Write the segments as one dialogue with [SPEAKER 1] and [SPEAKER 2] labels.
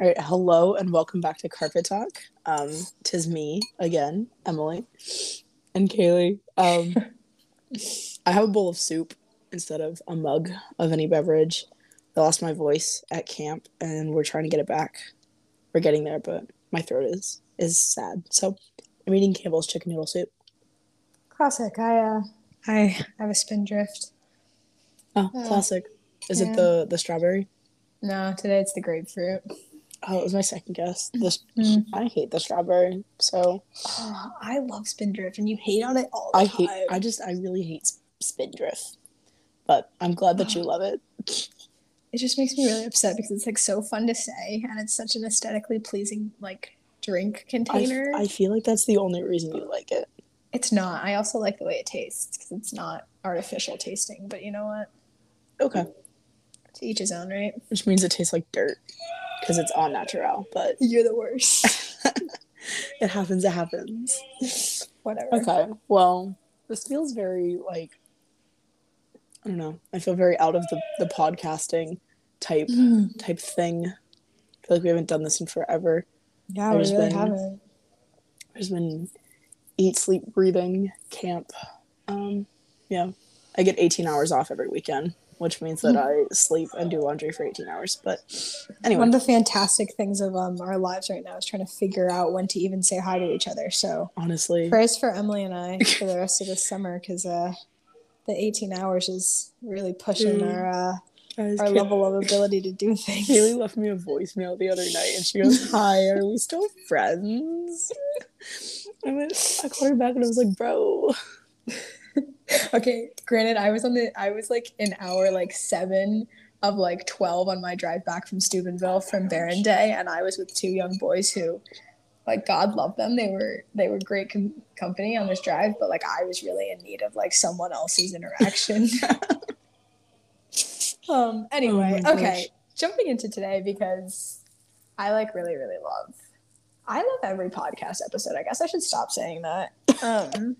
[SPEAKER 1] All right, hello and welcome back to Carpet Talk. Um, tis me again, Emily, and Kaylee. Um, I have a bowl of soup instead of a mug of any beverage. I lost my voice at camp, and we're trying to get it back. We're getting there, but my throat is is sad. So I'm eating Campbell's chicken noodle soup.
[SPEAKER 2] Classic. I uh, I have a spindrift.
[SPEAKER 1] Oh,
[SPEAKER 2] Yeah.
[SPEAKER 1] classic. Is
[SPEAKER 2] Yeah.
[SPEAKER 1] it the the strawberry?
[SPEAKER 2] No, today it's the grapefruit.
[SPEAKER 1] Oh, it was my second guess. This
[SPEAKER 2] Mm.
[SPEAKER 1] I hate the strawberry, so
[SPEAKER 2] Oh, I love spindrift, and you hate on it all the
[SPEAKER 1] I
[SPEAKER 2] time.
[SPEAKER 1] hate. I just I really hate sp- spindrift, but I'm glad that you love it.
[SPEAKER 2] It just makes me really upset because it's like so fun to say, and it's such an aesthetically pleasing like drink
[SPEAKER 1] I,
[SPEAKER 2] container.
[SPEAKER 1] I feel like that's the only reason you like it.
[SPEAKER 2] It's not. I also like the way it tastes because it's not artificial tasting. But you know what?
[SPEAKER 1] Okay,
[SPEAKER 2] To each his own, right?
[SPEAKER 1] which means it tastes like dirt because it's all natural, but
[SPEAKER 2] You're the worst.
[SPEAKER 1] it happens. It happens.
[SPEAKER 2] Whatever.
[SPEAKER 1] Okay, well, this feels very like I don't know. I feel very out of the the podcasting type
[SPEAKER 2] Mm.
[SPEAKER 1] type thing. I feel like we haven't done this in forever.
[SPEAKER 2] Yeah, we really
[SPEAKER 1] been-
[SPEAKER 2] haven't.
[SPEAKER 1] There's been eat, sleep, breathing camp. Um, yeah, I get 18 hours off every weekend, which means that I sleep and do laundry for 18 hours. But anyway,
[SPEAKER 2] One of the fantastic things of um, our lives right now is trying to figure out when to even say hi to each other. So
[SPEAKER 1] honestly,
[SPEAKER 2] prayers for Emily and I for the rest of this summer because uh, the 18 hours is really pushing
[SPEAKER 1] Mm.
[SPEAKER 2] our uh,
[SPEAKER 1] guys,
[SPEAKER 2] our
[SPEAKER 1] Kay-
[SPEAKER 2] level of ability to do things.
[SPEAKER 1] Kaylee left me a voicemail the other night, and she goes, "Hi, are we still friends?" I went, I called her back, and I was like, "Bro,
[SPEAKER 2] Okay, granted, I was on the I was like in hour like seven of like 12 on my drive back from Steubenville from Barron Day, and I was with two young boys who, like, God love them. They were they were great com- company on this drive, but like I was really in need of like someone else's interaction. um. Anyway,
[SPEAKER 1] Oh
[SPEAKER 2] okay, jumping into today because I like really really love. I love every podcast episode. I guess I should stop saying that. Um,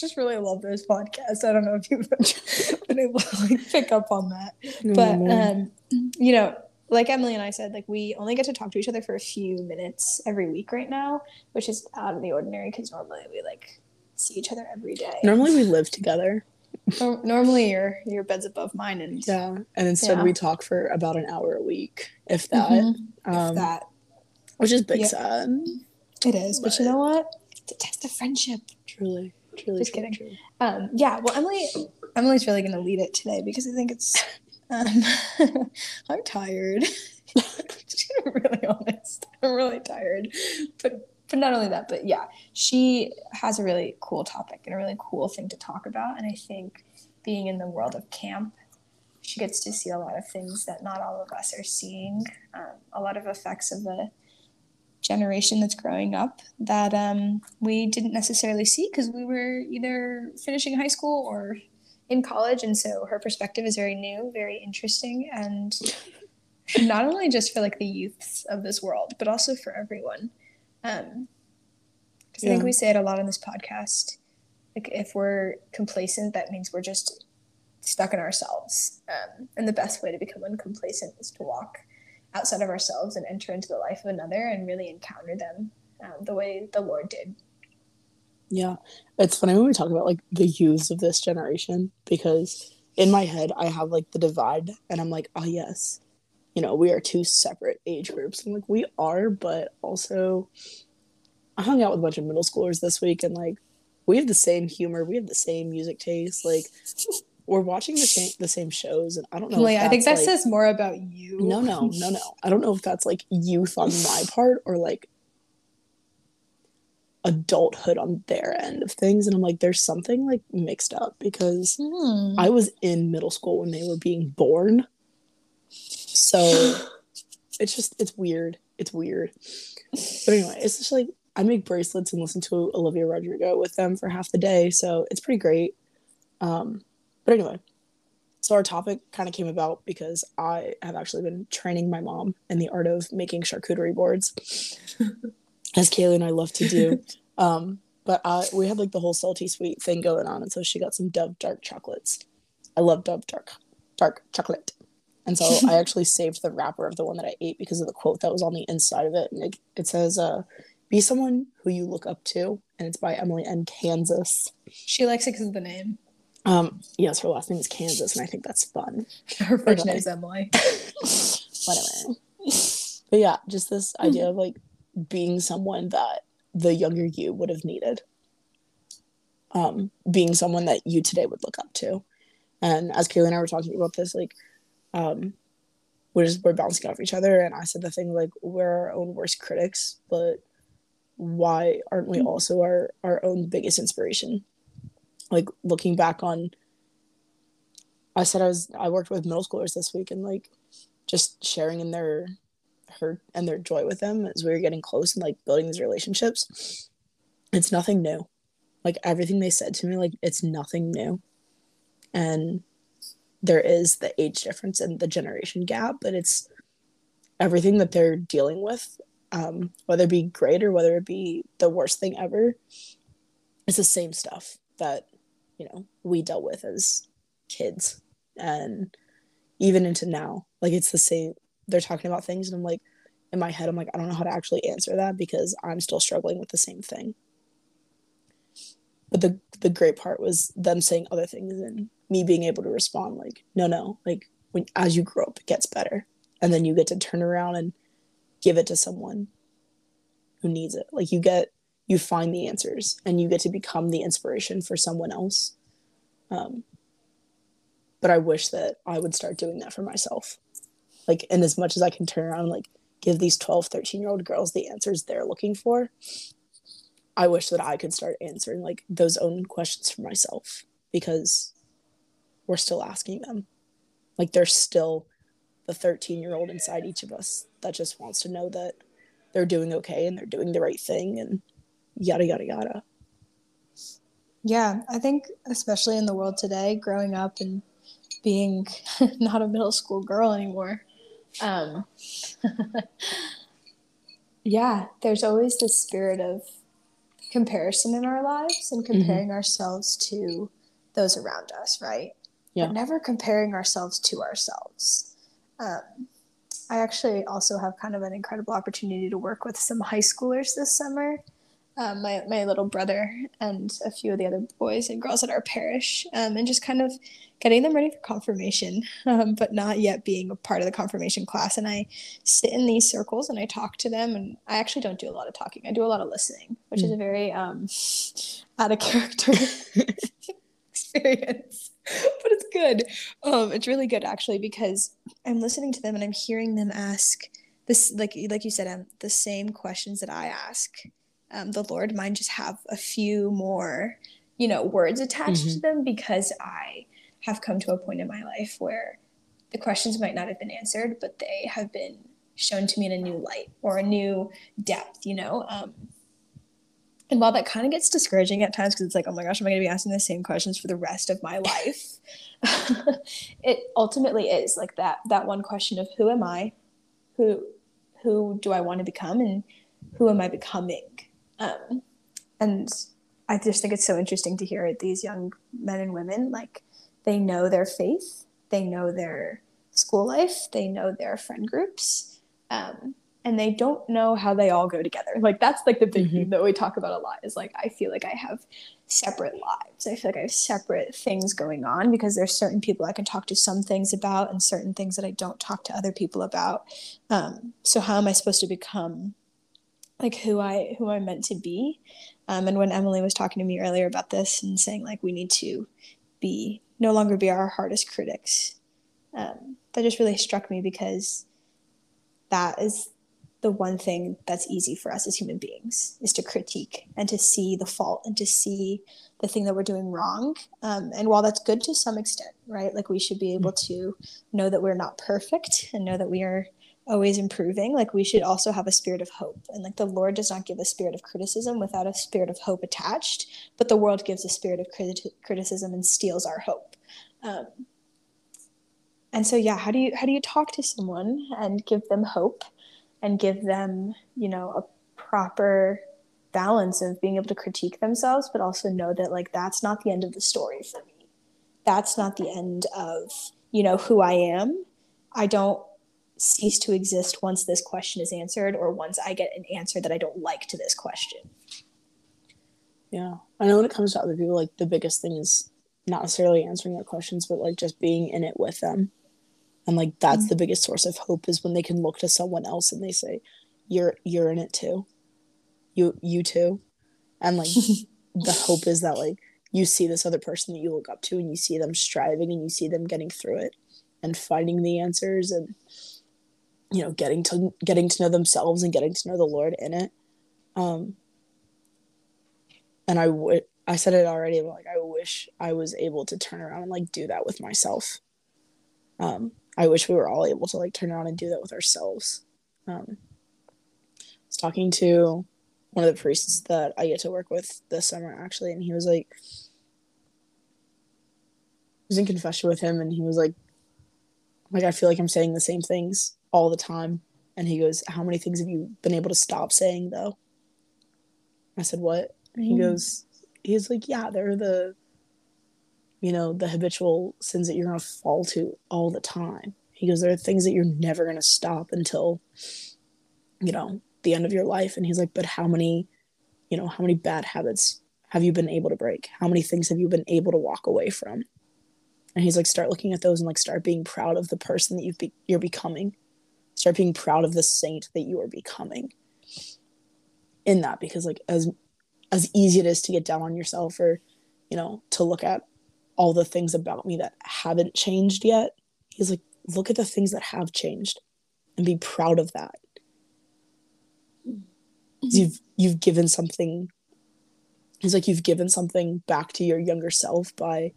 [SPEAKER 2] just really love those podcasts. I don't know if you've been able to like pick up on that, but um, you know, like Emily and I said, like we only get to talk to each other for a few minutes every week right now, which is out of the ordinary because normally we like see each other every day.
[SPEAKER 1] normally we live together,
[SPEAKER 2] Nor- normally your your bed's above mine, and
[SPEAKER 1] yeah, and instead
[SPEAKER 2] Yeah.
[SPEAKER 1] we talk for about an hour a week, if that,
[SPEAKER 2] Mhm.
[SPEAKER 1] um,
[SPEAKER 2] If that
[SPEAKER 1] which is big
[SPEAKER 2] Yeah.
[SPEAKER 1] sad."
[SPEAKER 2] it is. But you know what? It's a test of friendship.
[SPEAKER 1] Truly, truly,
[SPEAKER 2] Just kidding.
[SPEAKER 1] truly.
[SPEAKER 2] Um, yeah, well, Emily, Emily's really going to lead it today because I think it's. Um, I'm tired. Just gonna be really honest. I'm really tired, but but not only that, but yeah, she has a really cool topic and a really cool thing to talk about, and I think being in the world of camp, she gets to see a lot of things that not all of us are seeing. Um, a lot of effects of the generation that's growing up that um, we didn't necessarily see because we were either finishing high school or in college. And so her perspective is very new very interesting. And not only just for like the youths of this world but also for everyone. Um because i think we say it a lot on this podcast. Like if we're complacent that means we're just stuck in ourselves. Um, and the best way to become uncomplacent is to walk outside of ourselves and enter into the life of another and really encounter them um, the way the lord did.
[SPEAKER 1] Yeah, it's funny when we talk about like the youths of this generation because in my head I have like the divide, and I'm like, oh yes, you know, we are two separate age groups. I'm like, we are, but also, I hung out with a bunch of middle schoolers this week, and like, we have the same humor, we have the same music taste, like, we're watching the same the same shows, and I don't know. if
[SPEAKER 2] Like, I think that
[SPEAKER 1] like-
[SPEAKER 2] says more about you.
[SPEAKER 1] no, no, no, no. I don't know if that's like youth on my part or like adulthood on their end of things. And I'm like, there's something like mixed up because
[SPEAKER 2] Hmm.
[SPEAKER 1] I was in middle school when they were being born. So it's just, it's weird. It's weird. But anyway, it's just like, I make bracelets and listen to Olivia Rodrigo with them for half the day. So it's pretty great. Um, but anyway, so our topic kind of came about because I have actually been training my mom in the art of making charcuterie boards, as Kaylee and I love to do. Um, but uh, we had like the whole salty sweet thing going on, and so she got some Dove dark chocolates. I love Dove dark dark chocolate, And so I actually saved the wrapper of the one that I ate because of the quote that was on the inside of it. And it, it says, uh, be someone who you look up to. And it's by Emily N. Kansas.
[SPEAKER 2] She likes it because of the name.
[SPEAKER 1] Um, yes, her last name is Kansas, and I think that's fun.
[SPEAKER 2] Her first name is Emily.
[SPEAKER 1] Whatever. But yeah, just this idea of like being someone that the younger you would have needed. Um, being someone that you today would look up to. And as Kaylee and I were talking about this, like, um, we're just we're bouncing off each other. And I said the thing like we're our own worst critics, but why aren't we also our our own biggest inspiration? Like looking back on I said I was I worked with middle schoolers this week and like just sharing in their hurt and their joy with them as we were getting close and like building these relationships. It's nothing new. Like everything they said to me, like it's nothing new. And there is the age difference and the generation gap, but it's everything that they're dealing with, um, whether it be great or whether it be the worst thing ever, it's the same stuff that, you know, we dealt with as kids and even into now. Like it's the same they're talking about things and I'm like in my head I'm like I don't know how to actually answer that because I'm still struggling with the same thing. But the the great part was them saying other things and me being able to respond like no no like when as you grow up it gets better and then you get to turn around and give it to someone who needs it. Like you get you find the answers and you get to become the inspiration for someone else. Um, but I wish that I would start doing that for myself like and as much as i can turn around and like give these 12 13 year old girls the answers they're looking for i wish that i could start answering like those own questions for myself because we're still asking them like there's still the 13 year old inside each of us that just wants to know that they're doing okay and they're doing the right thing and yada yada yada
[SPEAKER 2] yeah i think especially in the world today growing up and being not a middle school girl anymore um, yeah, there's always this spirit of comparison in our lives and mm-hmm. comparing mm-hmm. ourselves to those around us, right? Yeah. But never comparing ourselves to ourselves. Um, I actually also have kind of an incredible opportunity to work with some high schoolers this summer um, my my little brother and a few of the other boys and girls at our parish, um, and just kind of getting them ready for confirmation, um, but not yet being a part of the confirmation class. And I sit in these circles and I talk to them, and I actually don't do a lot of talking. I do a lot of listening, which mm. is a very um, out of character experience, but it's good. Um, it's really good actually because I'm listening to them and I'm hearing them ask this, like like you said, um, the same questions that I ask um, the Lord might just have a few more, you know, words attached mm-hmm. to them because I have come to a point in my life where the questions might not have been answered, but they have been shown to me in a new light or a new depth, you know? Um, and while that kind of gets discouraging at times because it's like, oh my gosh, am I going to be asking the same questions for the rest of my life? it ultimately is like that that one question of who am I, who who do I want to become, and who am I becoming? Um, and I just think it's so interesting to hear these young men and women like they know their faith, they know their school life, they know their friend groups, um, and they don't know how they all go together. Like that's like the big mm-hmm. thing that we talk about a lot is like I feel like I have separate lives. I feel like I have separate things going on because there's certain people I can talk to some things about and certain things that I don't talk to other people about. Um, so how am I supposed to become like who I who I'm meant to be. Um, and when Emily was talking to me earlier about this and saying like we need to be no longer be our hardest critics, um, that just really struck me because that is the one thing that's easy for us as human beings is to critique and to see the fault and to see the thing that we're doing wrong. Um, and while that's good to some extent, right? Like we should be able mm. to know that we're not perfect and know that we are always improving like we should also have a spirit of hope. And like the lord does not give a spirit of criticism without a spirit of hope attached but the world gives a spirit of criti- criticism and steals our hope. Um, and so yeah how do you how do you talk to someone and give them hope and give them you know a proper balance of being able to critique themselves but also know that like that's not the end of the story for me. That's not the end of you know who i am. I don't cease to exist once this question is answered or once I get an answer that I don't like to this question.
[SPEAKER 1] Yeah. I know when it comes to other people, like the biggest thing is not necessarily answering their questions, but like just being in it with them. And like that's mm-hmm. the biggest source of hope is when they can look to someone else and they say, You're you're in it too. You you too. And like the hope is that like you see this other person that you look up to and you see them striving and you see them getting through it and finding the answers and you know getting to getting to know themselves and getting to know the lord in it. Um and i would i said it already but like i wish i was able to turn around and like do that with myself. Um i wish we were all able to like turn around and do that with ourselves. Um i was talking to one of the priests that I get to work with this summer actually, and he was like, I was in confession with him, and he was like, like I feel like I'm saying the same things all the time, and he goes, "How many things have you been able to stop saying though?" I said, "What?" And he mm. goes, "He's like, yeah, they're the, you know, the habitual sins that you're gonna fall to all the time." He goes, "There are things that you're never gonna stop until." you know the end of your life and he's like but how many you know how many bad habits have you been able to break how many things have you been able to walk away from and he's like start looking at those and like start being proud of the person that you've be- you're becoming start being proud of the saint that you are becoming in that because like as as easy it is to get down on yourself or you know to look at all the things about me that haven't changed yet he's like look at the things that have changed and be proud of that. Mm-hmm. You've you've given something it's like you've given something back to your younger self by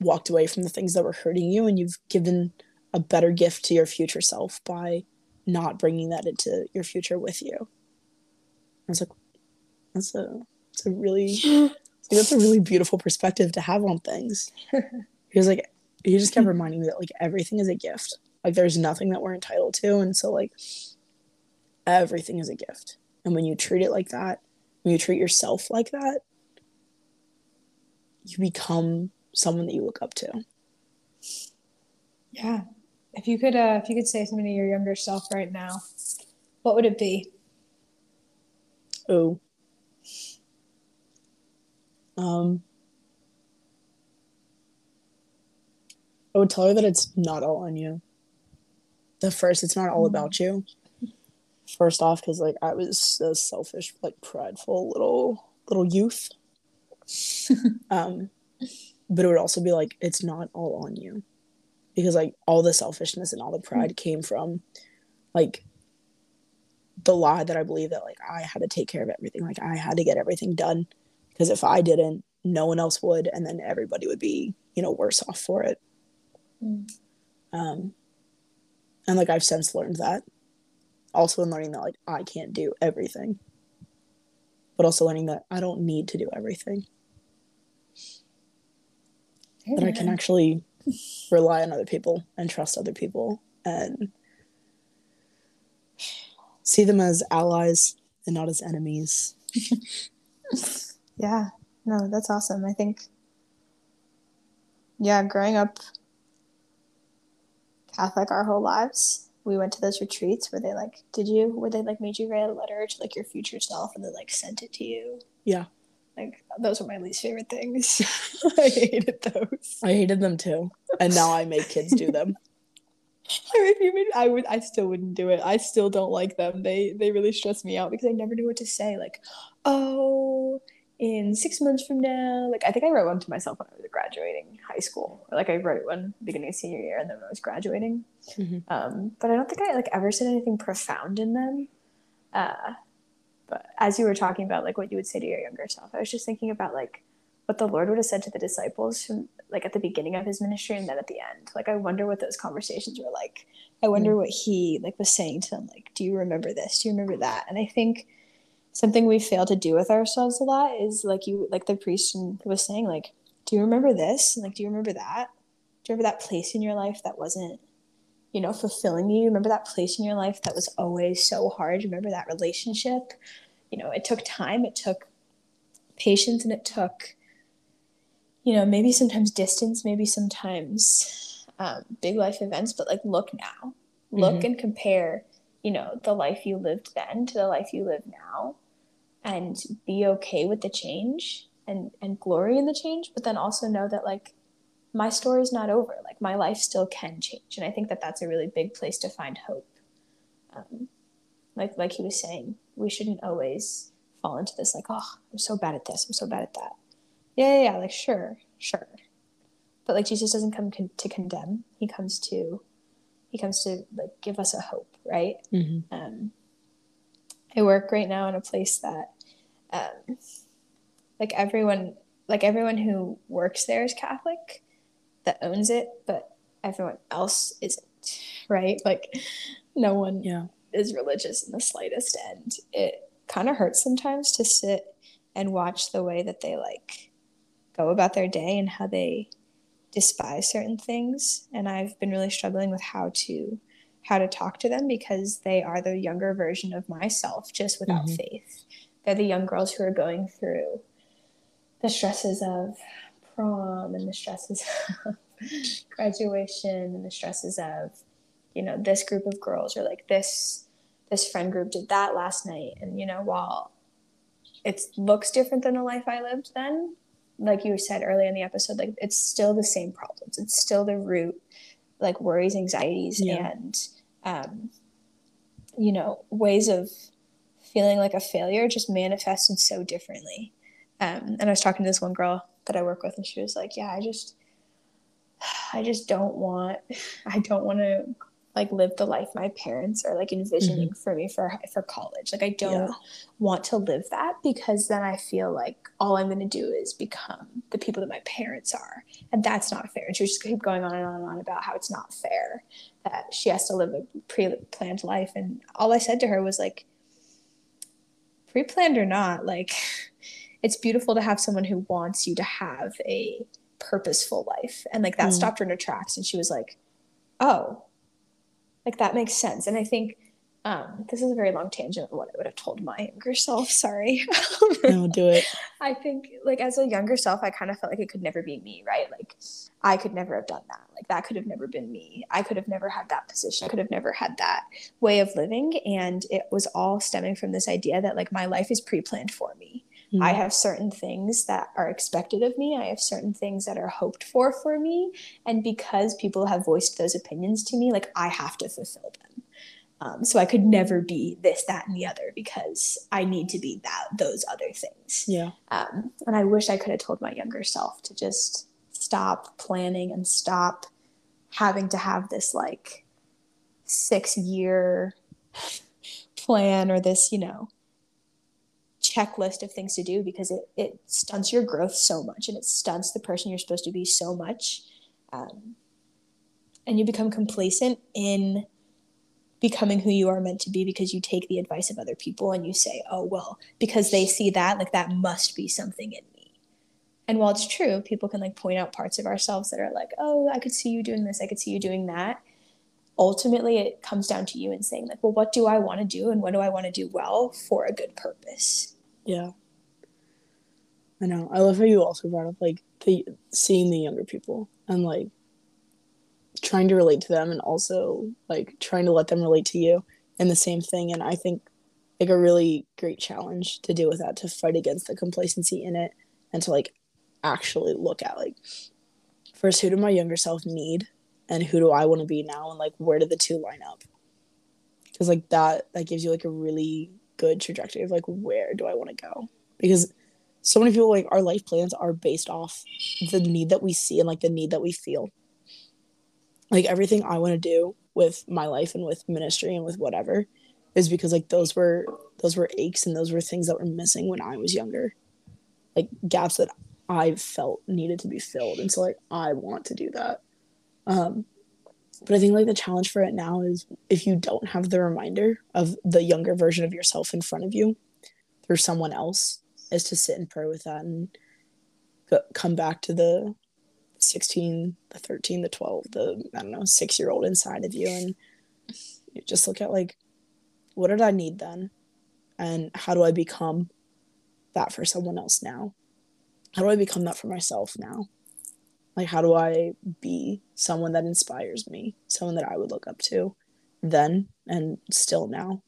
[SPEAKER 1] walked away from the things that were hurting you and you've given a better gift to your future self by not bringing that into your future with you i was like that's a it's a really that's a really beautiful perspective to have on things he was like he just kept hmm. reminding me that like everything is a gift like there's nothing that we're entitled to and so like everything is a gift. And when you treat it like that, when you treat yourself like that, you become someone that you look up to.
[SPEAKER 2] Yeah. If you could uh if you could say something to your younger self right now, what would it be?
[SPEAKER 1] Oh. Um I would tell her that it's not all on you. The first, it's not all mm-hmm. about you first off because like i was a selfish like prideful little little youth um but it would also be like it's not all on you because like all the selfishness and all the pride mm. came from like the lie that i believe that like i had to take care of everything like i had to get everything done because if i didn't no one else would and then everybody would be you know worse off for it mm. um and like i've since learned that also in learning that like I can't do everything, but also learning that I don't need to do everything. That I can actually rely on other people and trust other people and see them as allies and not as enemies.
[SPEAKER 2] yeah, no, that's awesome. I think, yeah, growing up Catholic our whole lives, we went to those retreats where they like did you where they like made you write a letter to like your future self and then like sent it to you
[SPEAKER 1] yeah
[SPEAKER 2] like those were my least favorite things i hated those
[SPEAKER 1] i hated them too and now i make kids do them
[SPEAKER 2] if you made, I would, I still wouldn't do it. I still don't like them. They, they really stress me out because I never knew what to say. Like, oh, in six months from now. Like I think I wrote one to myself when I was graduating high school. Or, like I wrote one beginning of senior year and then when I was graduating. Mm-hmm. Um, but I don't think I like ever said anything profound in them. Uh, but as you were talking about like what you would say to your younger self, I was just thinking about like what the Lord would have said to the disciples from like at the beginning of his ministry and then at the end. Like I wonder what those conversations were like. I wonder mm-hmm. what he like was saying to them. Like, do you remember this? Do you remember that? And I think something we fail to do with ourselves a lot is like you like the priest was saying like do you remember this and like do you remember that do you remember that place in your life that wasn't you know fulfilling you. Remember that place in your life that was always so hard? Remember that relationship? You know it took time it took patience and it took you know maybe sometimes distance maybe sometimes um, big life events, but like look now, look
[SPEAKER 1] Mhm.
[SPEAKER 2] and compare, you know, the life you lived then to the life you live now, and be okay with the change and and glory in the change, but then also know that like my story's not over. Like my life still can change, and I think that that's a really big place to find hope. Um, like like he was saying, we shouldn't always fall into this like, oh, I'm so bad at this, I'm so bad at that. Yeah, yeah, yeah like sure, sure. But like Jesus doesn't come con- to condemn; he comes to, he comes to like give us a hope, right?
[SPEAKER 1] Mhm.
[SPEAKER 2] Um, I work right now in a place that, um, like everyone, like everyone who works there is Catholic, that owns it, but everyone else isn't, right? Like, no one
[SPEAKER 1] Yeah.
[SPEAKER 2] is religious in the slightest, and it kind of hurts sometimes to sit and watch the way that they like go about their day and how they despise certain things. And I've been really struggling with how to how to talk to them because they are the younger version of myself, just without
[SPEAKER 1] Mhm.
[SPEAKER 2] faith. They're the young girls who are going through the stresses of prom and the stresses of graduation and the stresses of, you know, this group of girls or like this this friend group did that last night. And you know, while it looks different than the life I lived then, like you said earlier in the episode, like it's still the same problems. It's still the root, like worries, anxieties,
[SPEAKER 1] Yeah.
[SPEAKER 2] and um, you know, ways of feeling like a failure just manifested so differently. Um, and I was talking to this one girl that I work with, and she was like, "Yeah, I just, I just don't want, I don't want to like live the life my parents are like envisioning mm-hmm. for me for for college. Like I don't
[SPEAKER 1] Yeah.
[SPEAKER 2] want to live that because then I feel like all I'm going to do is become the people that my parents are, and that's not fair. And she was just keep going on and on and on about how it's not fair that she has to live a pre-planned life. And all I said to her was like, pre-planned or not, like it's beautiful to have someone who wants you to have a purposeful life, and like that
[SPEAKER 1] Mm.
[SPEAKER 2] stopped her in her tracks, and she was like, oh, like that makes sense. And I think. Um, this is a very long tangent of what I would have told my younger self. Sorry.
[SPEAKER 1] No, do it.
[SPEAKER 2] I think like as a younger self, I kind of felt like it could never be me, right? Like I could never have done that. Like that could have never been me. I could have never had that position. I could have never had that way of living. And it was all stemming from this idea that like my life is pre-planned for me.
[SPEAKER 1] Mm.
[SPEAKER 2] I have certain things that are expected of me. I have certain things that are hoped for for me. And because people have voiced those opinions to me, like I have to fulfill them. Um, so I could never be this, that, and the other because I need to be that those other things.
[SPEAKER 1] Yeah.
[SPEAKER 2] Um, and I wish I could have told my younger self to just stop planning and stop having to have this like six year plan or this, you know, checklist of things to do because it, it stunts your growth so much and it stunts the person you're supposed to be so much. Um, and you become complacent in becoming who you are meant to be because you take the advice of other people and you say, oh, well, because they see that, like that must be something in me. And while it's true, people can like point out parts of ourselves that are like, oh, I could see you doing this, I could see you doing that. Ultimately, it comes down to you and saying, like, well, what do I want to do and what do I want to do well for a good purpose?
[SPEAKER 1] Yeah. I know. I love how you also brought up like the seeing the younger people and like trying to relate to them and also like trying to let them relate to you and the same thing. And I think like a really great challenge to deal with that to fight against the complacency in it and to like actually look at like first who do my younger self need and who do I want to be now and like where do the two line up? Because like that that gives you like a really good trajectory of like where do I want to go? Because so many people like our life plans are based off the need that we see and like the need that we feel. Like everything I want to do with my life and with ministry and with whatever is because like those were those were aches and those were things that were missing when I was younger. Like gaps that I felt needed to be filled. And so like I want to do that. Um but I think like the challenge for it now is if you don't have the reminder of the younger version of yourself in front of you through someone else, is to sit and pray with that and go, come back to the 16, the 13, the 12, the I don't know, six year old inside of you and you just look at like, what did I need then? And how do I become that for someone else now? How do I become that for myself now? Like, how do I be someone that inspires me, someone that I would look up to then and still now?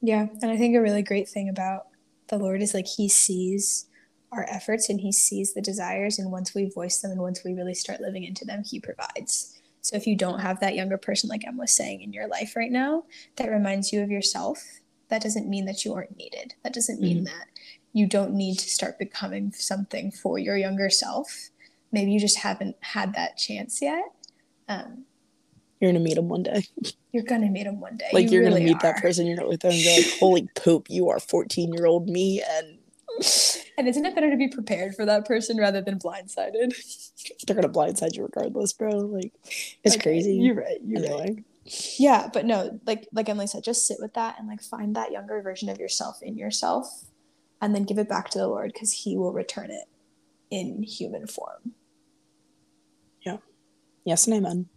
[SPEAKER 2] Yeah. And I think a really great thing about the Lord is like He sees our efforts and He sees the desires. And once we voice them and once we really start living into them, He provides. So if you don't have that younger person, like Em was saying, in your life right now, that reminds you of yourself, that doesn't mean that you aren't needed. That doesn't mean mm-hmm. that you don't need to start becoming something for your younger self. Maybe you just haven't had that chance yet. Um,
[SPEAKER 1] you're gonna meet him one day.
[SPEAKER 2] You're gonna meet him one day.
[SPEAKER 1] Like you are really gonna meet are. that person. You're not with them. And be like, "Holy poop! You are 14 year old me." And
[SPEAKER 2] and isn't it better to be prepared for that person rather than blindsided?
[SPEAKER 1] They're gonna blindside you regardless, bro. Like it's okay, crazy.
[SPEAKER 2] You're right. You're anyway. right. Yeah, but no, like like Emily said, just sit with that and like find that younger version of yourself in yourself, and then give it back to the Lord because He will return it in human form.
[SPEAKER 1] Yes and amen.